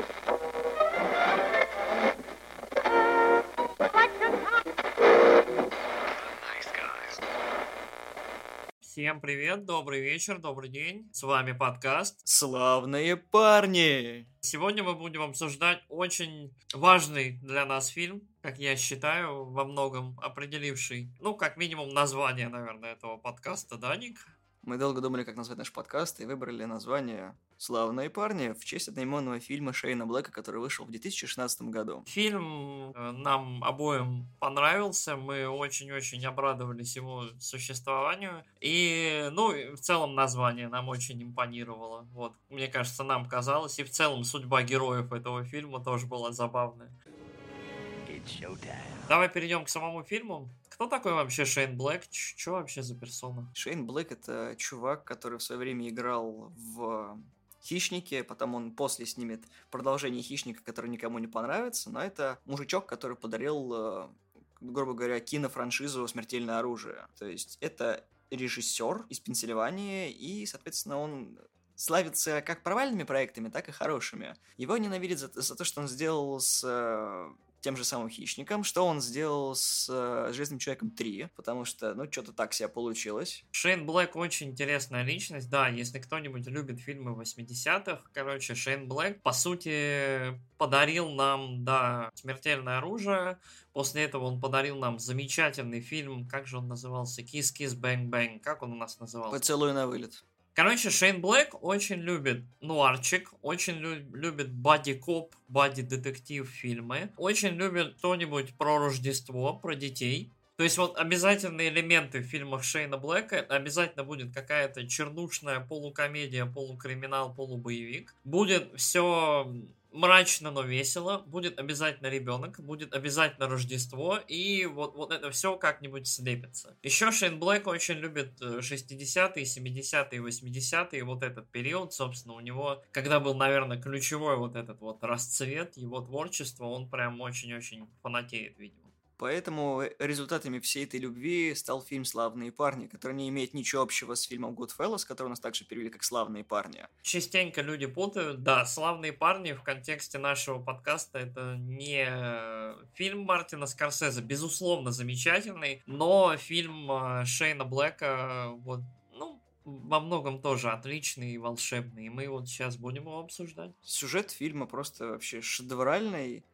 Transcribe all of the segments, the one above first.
serious. Всем привет, добрый вечер, добрый день. С вами подкаст. Славные парни! Сегодня мы будем обсуждать очень важный для нас фильм, как я считаю, во многом определивший, ну, как минимум, название, наверное, этого подкаста, да, Ник? Мы долго думали, как назвать наш подкаст, и выбрали название «Славные парни» в честь одноименного фильма Шейна Блэка, который вышел в 2016 году. Фильм э, нам обоим понравился, мы очень-очень обрадовались его существованию, и, ну, в целом название нам очень импонировало. Вот, мне кажется, нам казалось, и в целом судьба героев этого фильма тоже была забавная. Давай перейдем к самому фильму. Кто такой вообще Шейн Блэк? Что вообще за персона? Шейн Блэк это чувак, который в свое время играл в Хищнике, потом он после снимет продолжение Хищника, который никому не понравится, но это мужичок, который подарил, э, грубо говоря, кинофраншизу «Смертельное оружие». То есть это режиссер из Пенсильвании, и, соответственно, он славится как провальными проектами, так и хорошими. Его ненавидят за, за то, что он сделал с э, тем же самым Хищником, что он сделал с э, Железным Человеком 3, потому что, ну, что-то так себе получилось. Шейн Блэк очень интересная личность, да, если кто-нибудь любит фильмы 80-х, короче, Шейн Блэк, по сути, подарил нам, да, «Смертельное оружие», после этого он подарил нам замечательный фильм, как же он назывался, «Kiss Kiss Bang Bang», как он у нас назывался? «Поцелуй на вылет». Короче, Шейн Блэк очень любит нуарчик, очень лю- любит боди-коп, боди-детектив фильмы, очень любит что-нибудь про Рождество, про детей. То есть вот обязательные элементы в фильмах Шейна Блэка обязательно будет какая-то чернушная полукомедия, полукриминал, полубоевик. Будет все мрачно, но весело. Будет обязательно ребенок, будет обязательно Рождество, и вот, вот это все как-нибудь слепится. Еще Шейн Блэк очень любит 60-е, 70-е, 80-е, вот этот период, собственно, у него, когда был, наверное, ключевой вот этот вот расцвет его творчества, он прям очень-очень фанатеет, видимо. Поэтому результатами всей этой любви стал фильм «Славные парни», который не имеет ничего общего с фильмом «Goodfellas», который у нас также перевели как «Славные парни». Частенько люди путают. Да, «Славные парни» в контексте нашего подкаста это не фильм Мартина Скорсезе, безусловно, замечательный, но фильм э, Шейна Блэка вот ну, во многом тоже отличный и волшебный. И мы вот сейчас будем его обсуждать. Сюжет фильма просто вообще шедевральный.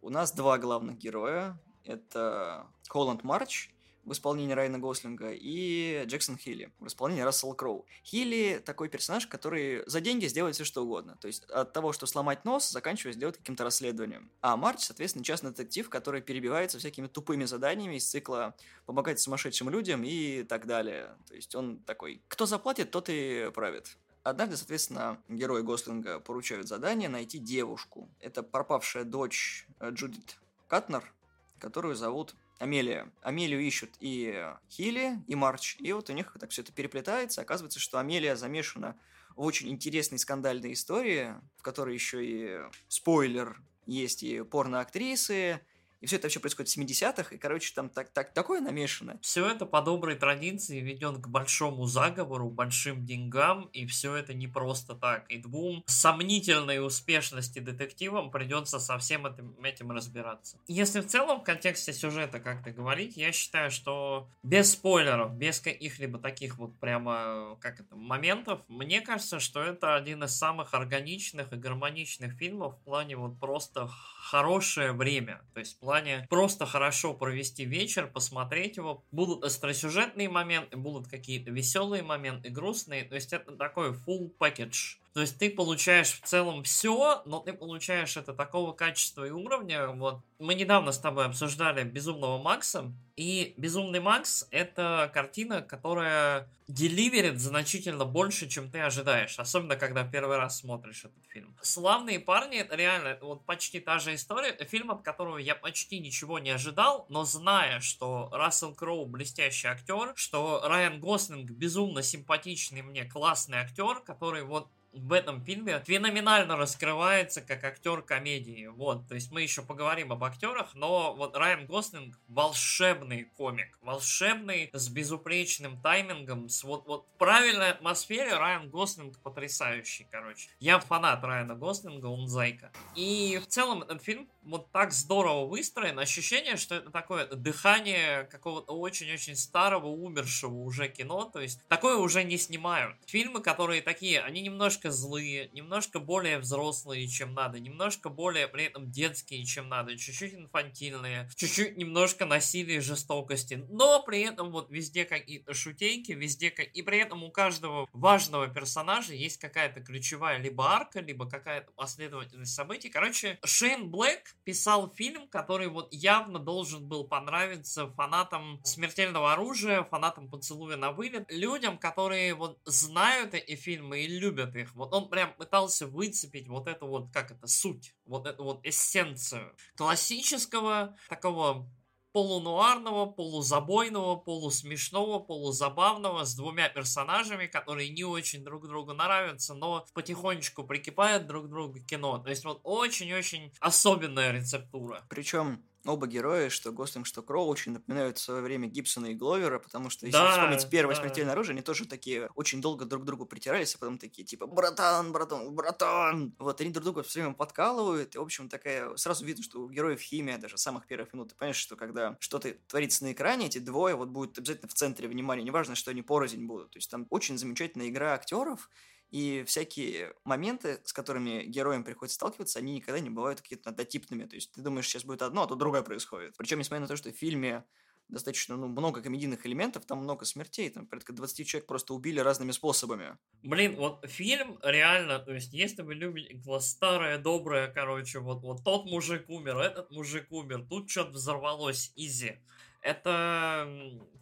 У нас два главных героя. Это Холланд Марч в исполнении Райана Гослинга и Джексон Хилли в исполнении Рассела Кроу. Хилли такой персонаж, который за деньги сделает все что угодно. То есть от того, что сломать нос, заканчивая сделать каким-то расследованием. А Марч, соответственно, частный детектив, который перебивается всякими тупыми заданиями из цикла помогать сумасшедшим людям и так далее. То есть он такой, кто заплатит, тот и правит. Однажды, соответственно, герой Гослинга поручают задание найти девушку. Это пропавшая дочь э, Джудит Катнер, которую зовут Амелия. Амелию ищут и Хилли, и Марч, и вот у них так все это переплетается. Оказывается, что Амелия замешана в очень интересной скандальной истории, в которой еще и спойлер есть и порно-актрисы, и все это вообще происходит в 70-х, и, короче, там так, так, такое намешано. Все это по доброй традиции ведет к большому заговору, большим деньгам, и все это не просто так. И двум сомнительной успешности детективам придется со всем этим, этим разбираться. Если в целом в контексте сюжета как-то говорить, я считаю, что без спойлеров, без каких-либо таких вот прямо, как это, моментов, мне кажется, что это один из самых органичных и гармоничных фильмов в плане вот просто хорошее время. То есть в плане просто хорошо провести вечер, посмотреть его. Будут остросюжетные моменты, будут какие-то веселые моменты, грустные. То есть это такой full package то есть ты получаешь в целом все, но ты получаешь это такого качества и уровня. Вот мы недавно с тобой обсуждали Безумного Макса, и Безумный Макс это картина, которая деливерит значительно больше, чем ты ожидаешь, особенно когда первый раз смотришь этот фильм. Славные парни это реально вот почти та же история. Фильм, от которого я почти ничего не ожидал, но зная, что Рассел Кроу блестящий актер, что Райан Гослинг безумно симпатичный мне классный актер, который вот в этом фильме феноменально раскрывается как актер комедии. Вот, то есть мы еще поговорим об актерах, но вот Райан Гослинг волшебный комик, волшебный с безупречным таймингом, с вот, вот правильной атмосфере Райан Гослинг потрясающий, короче. Я фанат Райана Гослинга, он зайка. И в целом этот фильм вот так здорово выстроен, ощущение, что это такое дыхание какого-то очень-очень старого, умершего уже кино, то есть такое уже не снимают. Фильмы, которые такие, они немножко злые, немножко более взрослые, чем надо, немножко более при этом детские, чем надо, чуть-чуть инфантильные, чуть-чуть немножко насилия и жестокости, но при этом вот везде какие-то шутейки, везде как... и при этом у каждого важного персонажа есть какая-то ключевая либо арка, либо какая-то последовательность событий. Короче, Шейн Блэк писал фильм, который вот явно должен был понравиться фанатам смертельного оружия, фанатам поцелуя на вылет, людям, которые вот знают эти фильмы и любят их. Вот он прям пытался выцепить вот эту вот, как это, суть, вот эту вот эссенцию классического такого полунуарного, полузабойного, полусмешного, полузабавного с двумя персонажами, которые не очень друг другу нравятся, но потихонечку прикипают друг к другу кино. То есть вот очень-очень особенная рецептура. Причем оба героя, что Гослинг, что Кроу, очень напоминают в свое время Гибсона и Гловера, потому что, если да, вспомнить первое да. смертельное оружие, они тоже такие очень долго друг к другу притирались, а потом такие, типа, братан, братан, братан. Вот, они друг друга все время подкалывают, и, в общем, такая, сразу видно, что у героев химия, даже самых первых минут, ты понимаешь, что когда что-то творится на экране, эти двое вот будут обязательно в центре внимания, неважно, что они порознь будут. То есть там очень замечательная игра актеров, и всякие моменты, с которыми героям приходится сталкиваться, они никогда не бывают какими-то однотипными. То есть ты думаешь, сейчас будет одно, а то другое происходит. Причем, несмотря на то, что в фильме достаточно ну, много комедийных элементов, там много смертей, там порядка 20 человек просто убили разными способами. Блин, вот фильм реально, то есть если вы любите старое, доброе, короче, вот, вот тот мужик умер, этот мужик умер, тут что-то взорвалось, изи. Это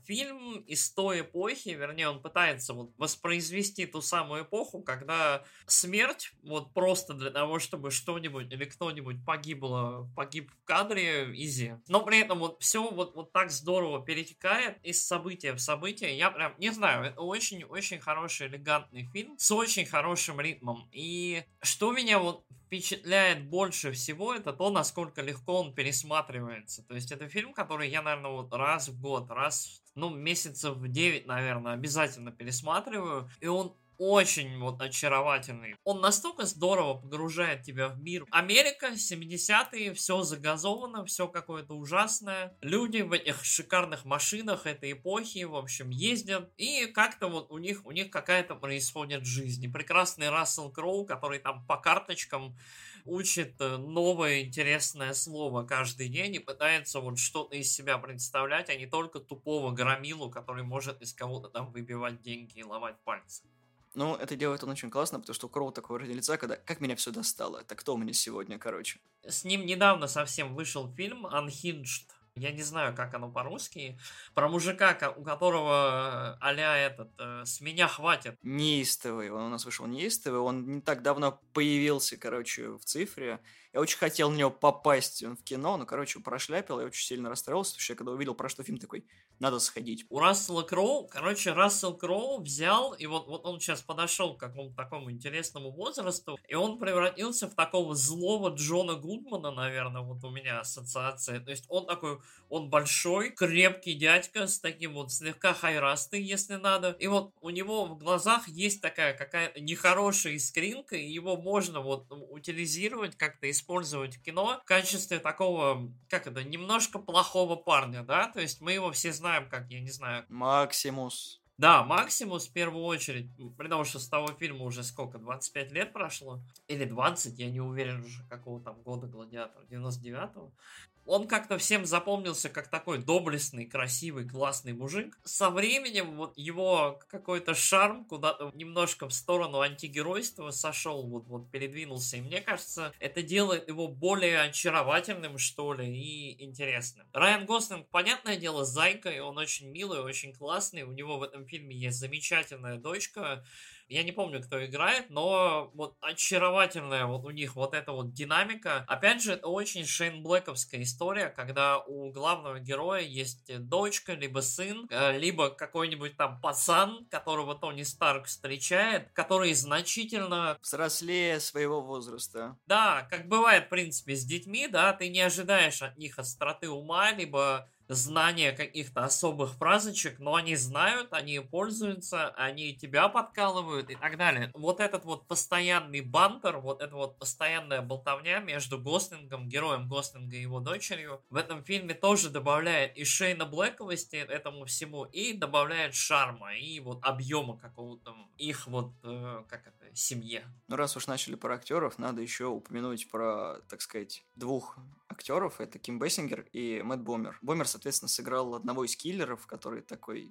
фильм из той эпохи, вернее, он пытается вот воспроизвести ту самую эпоху, когда смерть вот просто для того, чтобы что-нибудь или кто-нибудь погибло, погиб в кадре, изи. Но при этом вот все вот, вот так здорово перетекает из события в событие. Я прям, не знаю, это очень-очень хороший, элегантный фильм с очень хорошим ритмом. И что меня вот впечатляет больше всего, это то, насколько легко он пересматривается. То есть это фильм, который я, наверное, вот раз в год, раз, ну, месяцев в 9, наверное, обязательно пересматриваю. И он очень вот очаровательный. Он настолько здорово погружает тебя в мир. Америка, 70-е, все загазовано, все какое-то ужасное. Люди в этих шикарных машинах этой эпохи, в общем, ездят. И как-то вот у них, у них какая-то происходит жизнь. И прекрасный Рассел Кроу, который там по карточкам учит э, новое интересное слово каждый день и пытается вот что-то из себя представлять, а не только тупого громилу, который может из кого-то там выбивать деньги и ломать пальцы. Ну, это делает он очень классно, потому что у Кроу такое выражение лица, когда «как меня все достало?» Это кто мне сегодня, короче? С ним недавно совсем вышел фильм «Unhinged», я не знаю, как оно по-русски, про мужика, у которого а этот, э, с меня хватит. Неистовый, он у нас вышел неистовый, он не так давно появился, короче, в цифре, я очень хотел на него попасть в кино, но, короче, прошляпил, я очень сильно расстроился, потому что я когда увидел, про что фильм такой, надо сходить. У Рассела Кроу, короче, Рассел Кроу взял, и вот, вот он сейчас подошел к какому-то такому интересному возрасту, и он превратился в такого злого Джона Гудмана, наверное, вот у меня ассоциация. То есть он такой, он большой, крепкий дядька с таким вот слегка хайрастый, если надо. И вот у него в глазах есть такая какая-то нехорошая искринка, и его можно вот утилизировать как-то использовать в кино в качестве такого, как это, немножко плохого парня, да? То есть мы его все знаем как, я не знаю... Максимус. Да, Максимус в первую очередь, при том, что с того фильма уже сколько, 25 лет прошло? Или 20, я не уверен уже, какого там года Гладиатор, 99-го он как-то всем запомнился как такой доблестный, красивый, классный мужик. Со временем вот его какой-то шарм куда-то немножко в сторону антигеройства сошел, вот, вот передвинулся. И мне кажется, это делает его более очаровательным, что ли, и интересным. Райан Гослинг, понятное дело, зайка, и он очень милый, очень классный. У него в этом фильме есть замечательная дочка, Я не помню, кто играет, но вот очаровательная вот у них вот эта вот динамика. Опять же, это очень Шейн Блэковская история, когда у главного героя есть дочка, либо сын, э, либо какой-нибудь там пацан, которого Тони Старк встречает, который значительно... Взрослее своего возраста. Да, как бывает, в принципе, с детьми, да, ты не ожидаешь от них остроты ума, либо знания каких-то особых фразочек, но они знают, они пользуются, они тебя подкалывают и так далее. Вот этот вот постоянный бантер, вот эта вот постоянная болтовня между Гослингом, героем Гослинга и его дочерью, в этом фильме тоже добавляет и Шейна Блэковости этому всему, и добавляет шарма, и вот объема какого-то их вот, э, как это, семье. Ну, раз уж начали про актеров, надо еще упомянуть про, так сказать, двух актеров. Это Ким Бессингер и Мэтт Бомер. Бомер, соответственно, сыграл одного из киллеров, который такой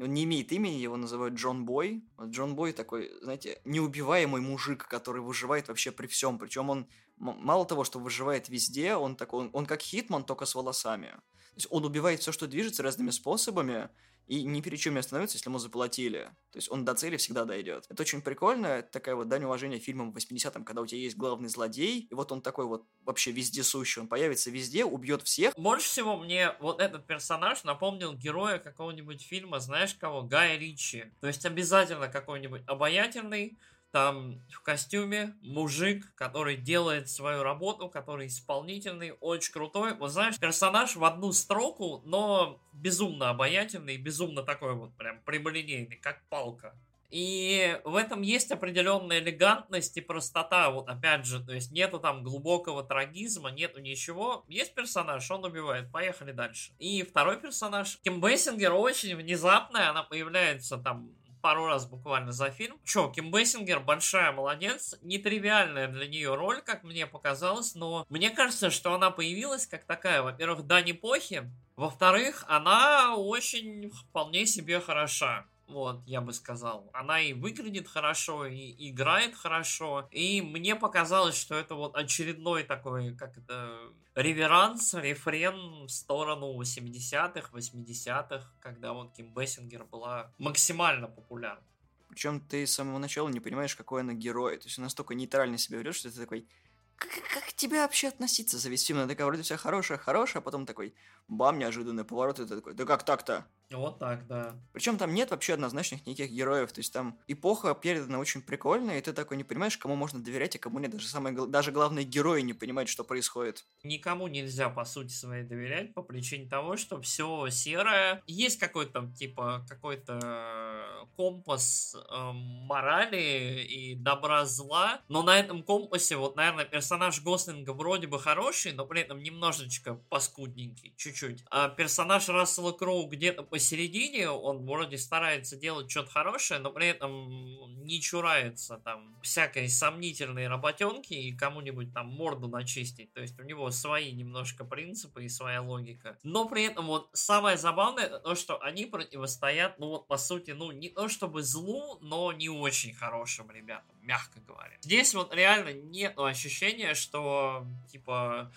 он не имеет имени, его называют Джон Бой. Вот Джон Бой такой, знаете, неубиваемый мужик, который выживает вообще при всем. Причем он мало того, что выживает везде, он такой, он, он как Хитман, только с волосами. То есть он убивает все, что движется разными способами, и ни перед чем не остановится, если ему заплатили. То есть он до цели всегда дойдет. Это очень прикольно, это такая вот дань уважения фильмам 80-м, когда у тебя есть главный злодей, и вот он такой вот вообще вездесущий, он появится везде, убьет всех. Больше всего мне вот этот персонаж напомнил героя какого-нибудь фильма, знаешь кого? Гая Ричи. То есть обязательно какой-нибудь обаятельный, там в костюме мужик, который делает свою работу, который исполнительный, очень крутой. Вот знаешь, персонаж в одну строку, но безумно обаятельный, безумно такой вот прям прямолинейный, как палка. И в этом есть определенная элегантность и простота. Вот опять же, то есть нету там глубокого трагизма, нету ничего. Есть персонаж, он убивает. Поехали дальше. И второй персонаж. Ким Бейсингер очень внезапная, она появляется там пару раз буквально за фильм. Чё, Ким Бейсингер большая молодец, нетривиальная для нее роль, как мне показалось, но мне кажется, что она появилась как такая, во-первых, дань эпохи, во-вторых, она очень вполне себе хороша. Вот, я бы сказал. Она и выглядит хорошо, и играет хорошо. И мне показалось, что это вот очередной такой, как это, реверанс, рефрен в сторону 70-х, 80-х, когда вот Ким Бессингер была максимально популярна. Причем ты с самого начала не понимаешь, какой она герой. То есть он настолько нейтрально себя ведет, что ты такой, как, как к тебе вообще относиться за? Она такая, вроде вся хорошая, хорошая, а потом такой, бам, неожиданный поворот, и ты такой, да как так-то? Вот так, да. Причем там нет вообще однозначных никаких героев. То есть там эпоха передана очень прикольно, и ты такой не понимаешь, кому можно доверять, а кому нет. Даже самые даже главные герои не понимают, что происходит. Никому нельзя, по сути своей, доверять по причине того, что все серое. Есть какой-то, типа, какой-то компас э, морали и добра-зла, но на этом компасе, вот, наверное, персонаж Гослинга вроде бы хороший, но при этом немножечко паскудненький, чуть-чуть. А персонаж Рассела Кроу где-то посередине, он вроде старается делать что-то хорошее, но при этом не чурается там всякой сомнительной работенки и кому-нибудь там морду начистить. То есть у него свои немножко принципы и своя логика. Но при этом вот самое забавное то, что они противостоят, ну вот по сути, ну не то чтобы злу, но не очень хорошим ребятам, мягко говоря. Здесь вот реально нет ощущения, что типа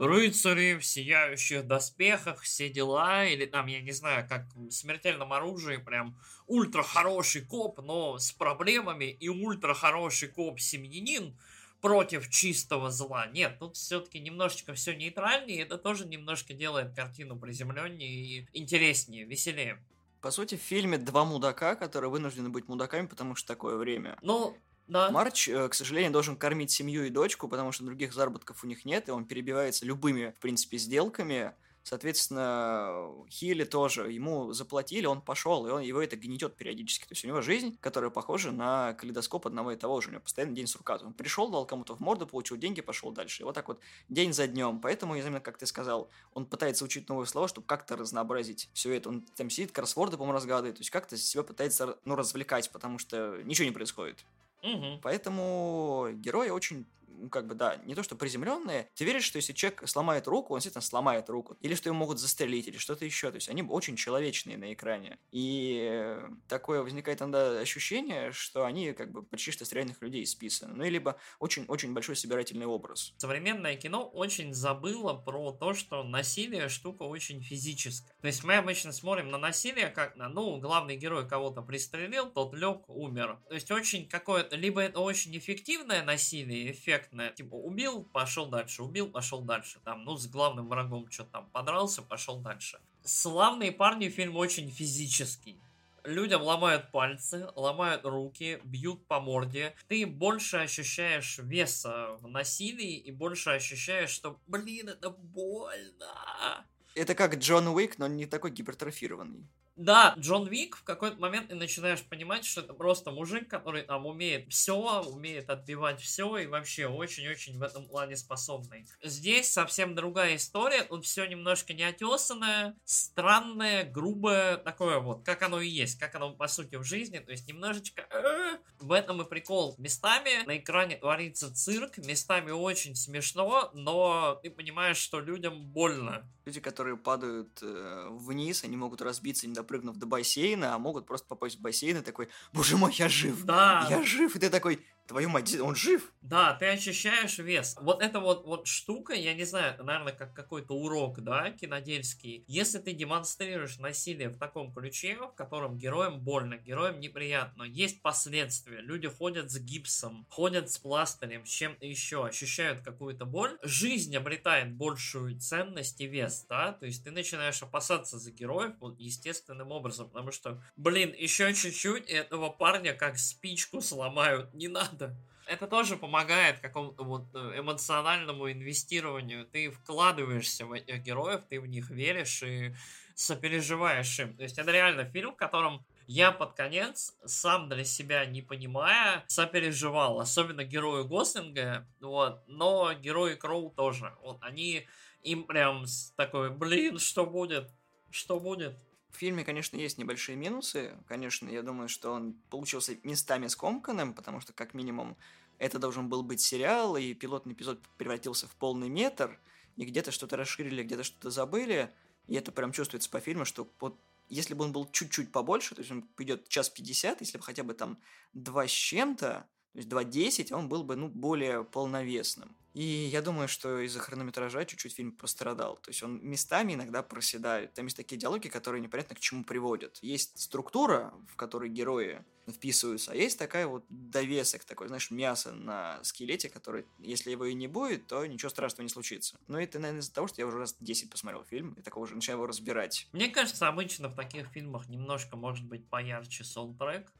рыцари в сияющих доспехах, все дела, или там, я не знаю, как в смертельном оружии, прям ультра хороший коп, но с проблемами, и ультра хороший коп-семьянин против чистого зла. Нет, тут все-таки немножечко все нейтральнее, и это тоже немножко делает картину приземленнее и интереснее, веселее. По сути, в фильме два мудака, которые вынуждены быть мудаками, потому что такое время. Ну, да. Марч, э, к сожалению, должен кормить семью и дочку, потому что других заработков у них нет, и он перебивается любыми, в принципе, сделками. Соответственно, Хилли тоже, ему заплатили, он пошел, и он, его это гнетет периодически. То есть у него жизнь, которая похожа на калейдоскоп одного и того же. У него постоянно день сурка. Он пришел, дал кому-то в морду, получил деньги, пошел дальше. И вот так вот день за днем. Поэтому, именно как ты сказал, он пытается учить новые слова, чтобы как-то разнообразить все это. Он там сидит, кроссворды, по-моему, разгадывает. То есть как-то себя пытается ну, развлекать, потому что ничего не происходит. Угу. Поэтому герой очень ну, как бы, да, не то что приземленные, ты веришь, что если человек сломает руку, он действительно сломает руку. Или что его могут застрелить, или что-то еще. То есть они очень человечные на экране. И такое возникает иногда ощущение, что они как бы почти что с реальных людей списаны. Ну, и либо очень-очень большой собирательный образ. Современное кино очень забыло про то, что насилие штука очень физическая. То есть мы обычно смотрим на насилие как на, ну, главный герой кого-то пристрелил, тот лег, умер. То есть очень какое-то, либо это очень эффективное насилие, эффектное, типа убил, пошел дальше, убил, пошел дальше, там, ну, с главным врагом что-то там подрался, пошел дальше. Славные парни фильм очень физический людям ломают пальцы, ломают руки, бьют по морде. Ты больше ощущаешь веса в насилии и больше ощущаешь, что, блин, это больно. Это как Джон Уик, но не такой гипертрофированный. Да, Джон Вик в какой-то момент ты начинаешь понимать, что это просто мужик, который там умеет все, умеет отбивать все и вообще очень-очень в этом плане способный. Здесь совсем другая история, тут все немножко неотесанное, странное, грубое, такое вот, как оно и есть, как оно по сути в жизни, то есть немножечко э, в этом и прикол. Местами на экране творится цирк, местами очень смешно, но ты понимаешь, что людям больно. Люди, которые падают э, вниз, они могут разбиться, не допрыгнув до бассейна, а могут просто попасть в бассейн и такой, боже мой, я жив, да. я жив, и ты такой, Твою мать, он жив? Да, ты ощущаешь вес. Вот эта вот, вот штука, я не знаю, наверное, как какой-то урок, да, кинодельский. Если ты демонстрируешь насилие в таком ключе, в котором героям больно, героям неприятно, есть последствия. Люди ходят с гипсом, ходят с пластырем, с чем-то еще, ощущают какую-то боль. Жизнь обретает большую ценность и вес, да, то есть ты начинаешь опасаться за героев вот, естественным образом, потому что, блин, еще чуть-чуть этого парня как спичку сломают, не надо правда. Это тоже помогает какому-то э, эмоциональному инвестированию. Ты вкладываешься в этих героев, ты в них веришь и сопереживаешь им. То есть это реально фильм, в котором я под конец, сам для себя не понимая, сопереживал. Особенно герою Гослинга, вот, но герои Кроу тоже. Вот они, им прям такой, блин, что будет? Что будет? В фильме, конечно, есть небольшие минусы. Конечно, я думаю, что он получился местами скомканным, потому что, как минимум, это должен был быть сериал, и пилотный эпизод превратился в полный метр, и где-то что-то расширили, где-то что-то забыли. И это прям чувствуется по фильму, что вот если бы он был чуть-чуть побольше, то есть он идет час пятьдесят, если бы хотя бы там два с чем-то, то есть 2.10, он был бы, ну, более полновесным. И я думаю, что из-за хронометража чуть-чуть фильм пострадал. То есть он местами иногда проседает. Там есть такие диалоги, которые непонятно к чему приводят. Есть структура, в которой герои вписываются, а есть такая вот довесок, такой, знаешь, мясо на скелете, который, если его и не будет, то ничего страшного не случится. Но это, наверное, из-за того, что я уже раз 10 посмотрел фильм, и такого уже начинаю его разбирать. Мне кажется, обычно в таких фильмах немножко может быть поярче саундтрек,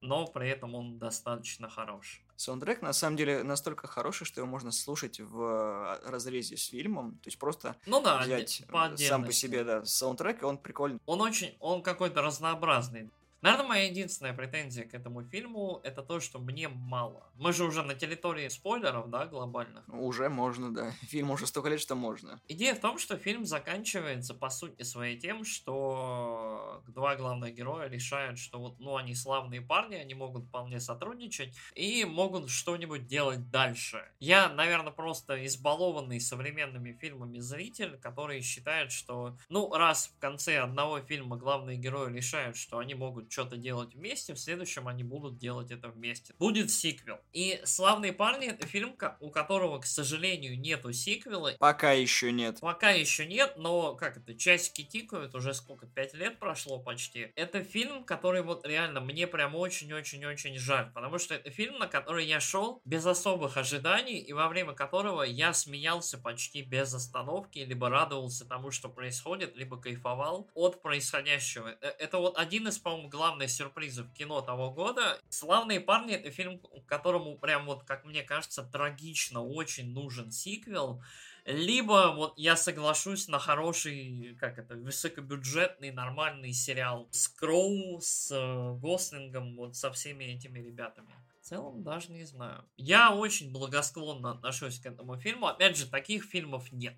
но при этом он достаточно хорош. Саундтрек на самом деле настолько хороший, что его можно слушать в э, разрезе с фильмом, то есть просто ну да, взять по сам по себе да, саундтрек, и он прикольный. Он очень, он какой-то разнообразный. Наверное, моя единственная претензия к этому фильму это то, что мне мало. Мы же уже на территории спойлеров, да, глобальных? Уже можно, да. Фильм уже столько лет, что можно. Идея в том, что фильм заканчивается, по сути своей, тем, что два главных героя решают, что вот, ну, они славные парни, они могут вполне сотрудничать и могут что-нибудь делать дальше. Я, наверное, просто избалованный современными фильмами зритель, который считает, что, ну, раз в конце одного фильма главные герои решают, что они могут что-то делать вместе, в следующем они будут делать это вместе. Будет сиквел. И «Славные парни» — это фильм, у которого, к сожалению, нету сиквела. Пока еще нет. Пока еще нет, но как это, часики тикают, уже сколько, пять лет прошло почти. Это фильм, который вот реально мне прям очень-очень-очень жаль, потому что это фильм, на который я шел без особых ожиданий, и во время которого я смеялся почти без остановки, либо радовался тому, что происходит, либо кайфовал от происходящего. Э, это вот один из, по-моему, главных сюрпризов кино того года. «Славные парни» — это фильм, которому прям вот, как мне кажется, трагично очень нужен сиквел. Либо вот я соглашусь на хороший, как это, высокобюджетный, нормальный сериал с Кроу, с э, Гослингом, вот со всеми этими ребятами. В целом даже не знаю. Я очень благосклонно отношусь к этому фильму. Опять же, таких фильмов нет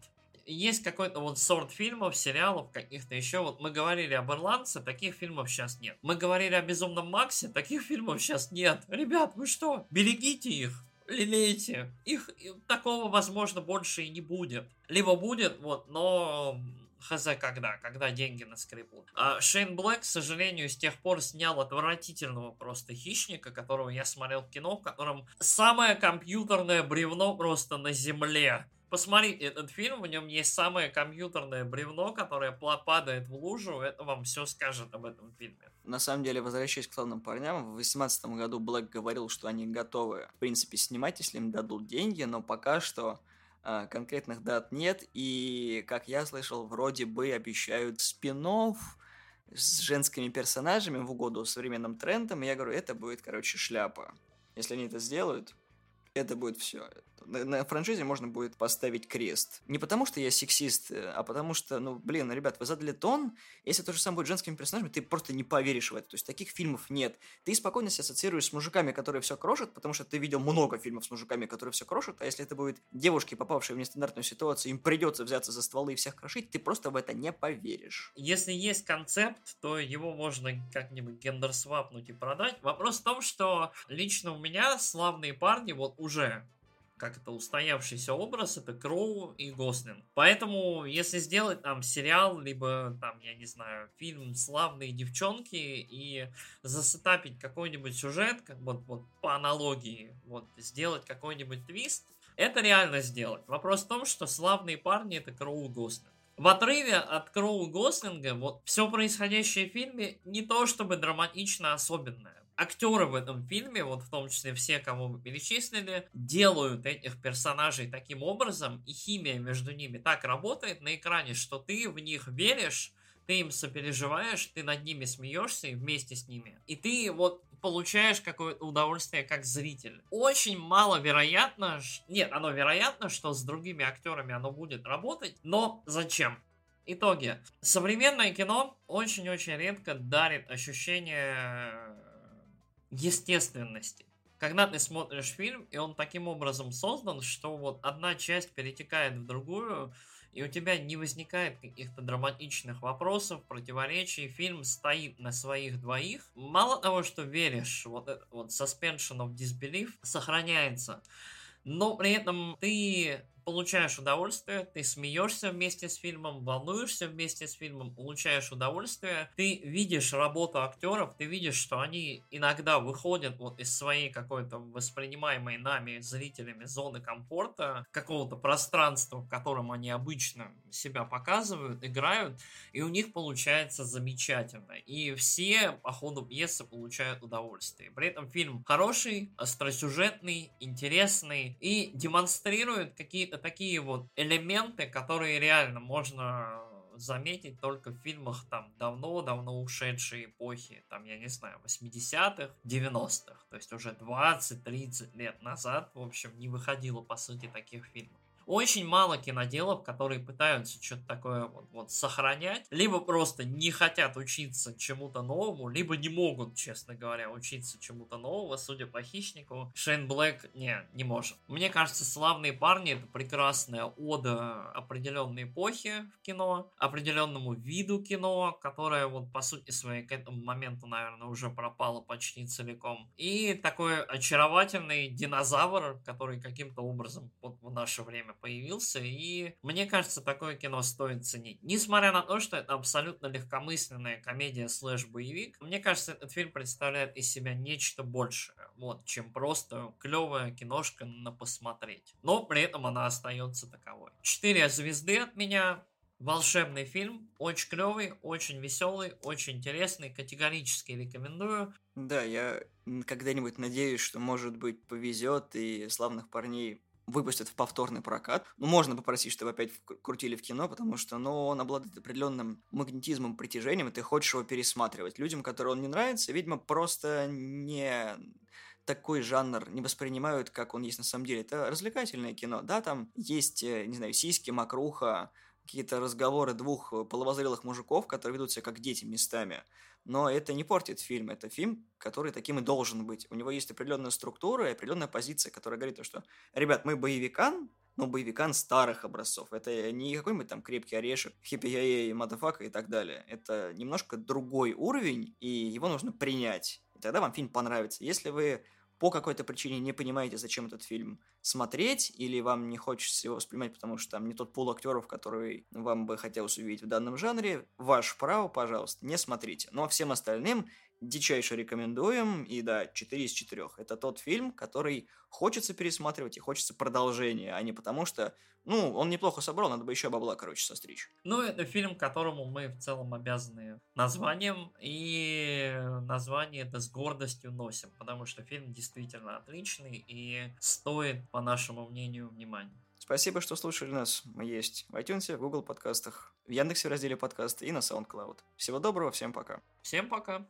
есть какой-то вот сорт фильмов, сериалов, каких-то еще. Вот мы говорили об Ирландце, таких фильмов сейчас нет. Мы говорили о Безумном Максе, таких фильмов сейчас нет. Ребят, вы что? Берегите их. лелейте. Их такого, возможно, больше и не будет. Либо будет, вот, но хз когда, когда деньги наскребут. А Шейн Блэк, к сожалению, с тех пор снял отвратительного просто хищника, которого я смотрел в кино, в котором самое компьютерное бревно просто на земле. Посмотрите этот фильм, в нем есть самое компьютерное бревно, которое падает в лужу, это вам все скажет об этом фильме. На самом деле, возвращаясь к славным парням, в 2018 году Блэк говорил, что они готовы, в принципе, снимать, если им дадут деньги, но пока что а, конкретных дат нет, и, как я слышал, вроде бы обещают спин с женскими персонажами в угоду современным трендам, и я говорю, это будет, короче, шляпа. Если они это сделают, это будет все на, франшизе можно будет поставить крест. Не потому, что я сексист, э, а потому что, ну, блин, ребят, вы задали тон, если то же самое будет женскими персонажами, ты просто не поверишь в это. То есть таких фильмов нет. Ты спокойно себя ассоциируешь с мужиками, которые все крошат, потому что ты видел много фильмов с мужиками, которые все крошат, а если это будет девушки, попавшие в нестандартную ситуацию, им придется взяться за стволы и всех крошить, ты просто в это не поверишь. Если есть концепт, то его можно как-нибудь гендер-свапнуть и продать. Вопрос в том, что лично у меня славные парни вот уже как это устоявшийся образ, это Кроу и Гослин. Поэтому, если сделать там сериал, либо там, я не знаю, фильм «Славные девчонки» и засетапить какой-нибудь сюжет, как вот, вот по аналогии, вот сделать какой-нибудь твист, это реально сделать. Вопрос в том, что «Славные парни» — это Кроу и Гослин. В отрыве от Кроу Гослинга вот все происходящее в фильме не то чтобы драматично особенное актеры в этом фильме, вот в том числе все, кого мы перечислили, делают этих персонажей таким образом, и химия между ними так работает на экране, что ты в них веришь, ты им сопереживаешь, ты над ними смеешься и вместе с ними. И ты вот получаешь какое-то удовольствие как зритель. Очень маловероятно, нет, оно вероятно, что с другими актерами оно будет работать, но зачем? Итоги. Современное кино очень-очень редко дарит ощущение естественности. Когда ты смотришь фильм, и он таким образом создан, что вот одна часть перетекает в другую, и у тебя не возникает каких-то драматичных вопросов, противоречий, фильм стоит на своих двоих. Мало того, что веришь, вот этот вот suspension of disbelief сохраняется, но при этом ты получаешь удовольствие, ты смеешься вместе с фильмом, волнуешься вместе с фильмом, получаешь удовольствие, ты видишь работу актеров, ты видишь, что они иногда выходят вот из своей какой-то воспринимаемой нами зрителями зоны комфорта, какого-то пространства, в котором они обычно себя показывают, играют, и у них получается замечательно. И все по ходу пьесы получают удовольствие. При этом фильм хороший, остросюжетный, интересный и демонстрирует какие-то такие вот элементы, которые реально можно заметить только в фильмах там давно-давно ушедшей эпохи, там, я не знаю, 80-х, 90-х, то есть уже 20-30 лет назад, в общем, не выходило, по сути, таких фильмов. Очень мало киноделов, которые пытаются что-то такое вот, вот сохранять, либо просто не хотят учиться чему-то новому, либо не могут, честно говоря, учиться чему-то нового, судя по хищнику. Шейн Блэк не, не может. Мне кажется, «Славные парни» — это прекрасная ода определенной эпохи в кино, определенному виду кино, которое вот по сути своей к этому моменту, наверное, уже пропало почти целиком. И такой очаровательный динозавр, который каким-то образом вот в наше время появился, и мне кажется, такое кино стоит ценить. Несмотря на то, что это абсолютно легкомысленная комедия слэш-боевик, мне кажется, этот фильм представляет из себя нечто большее, вот, чем просто клевая киношка на посмотреть. Но при этом она остается таковой. Четыре звезды от меня, Волшебный фильм, очень клевый, очень веселый, очень интересный, категорически рекомендую. Да, я когда-нибудь надеюсь, что, может быть, повезет и славных парней выпустят в повторный прокат. Ну, можно попросить, чтобы опять крутили в кино, потому что, ну, он обладает определенным магнетизмом, притяжением, и ты хочешь его пересматривать. Людям, которые он не нравится, видимо, просто не такой жанр не воспринимают, как он есть на самом деле. Это развлекательное кино, да, там есть, э, не знаю, сиськи, макруха, какие-то разговоры двух половозрелых мужиков, которые ведут себя как дети местами но это не портит фильм. Это фильм, который таким и должен быть. У него есть определенная структура и определенная позиция, которая говорит, что, ребят, мы боевикан, но боевикан старых образцов. Это не какой-нибудь там крепкий орешек, хиппи мадафака и так далее. Это немножко другой уровень, и его нужно принять. И тогда вам фильм понравится. Если вы по какой-то причине не понимаете, зачем этот фильм смотреть, или вам не хочется его воспринимать, потому что там не тот пул актеров, который вам бы хотелось увидеть в данном жанре, ваше право, пожалуйста, не смотрите. Но всем остальным дичайше рекомендуем, и да, 4 из 4. Это тот фильм, который хочется пересматривать и хочется продолжения, а не потому что, ну, он неплохо собрал, надо бы еще бабла, короче, состричь. Ну, это фильм, которому мы в целом обязаны названием, и название это с гордостью носим, потому что фильм действительно отличный и стоит, по нашему мнению, внимания. Спасибо, что слушали нас. Мы есть в iTunes, в Google подкастах, в Яндексе в разделе подкасты и на SoundCloud. Всего доброго, всем пока. Всем пока.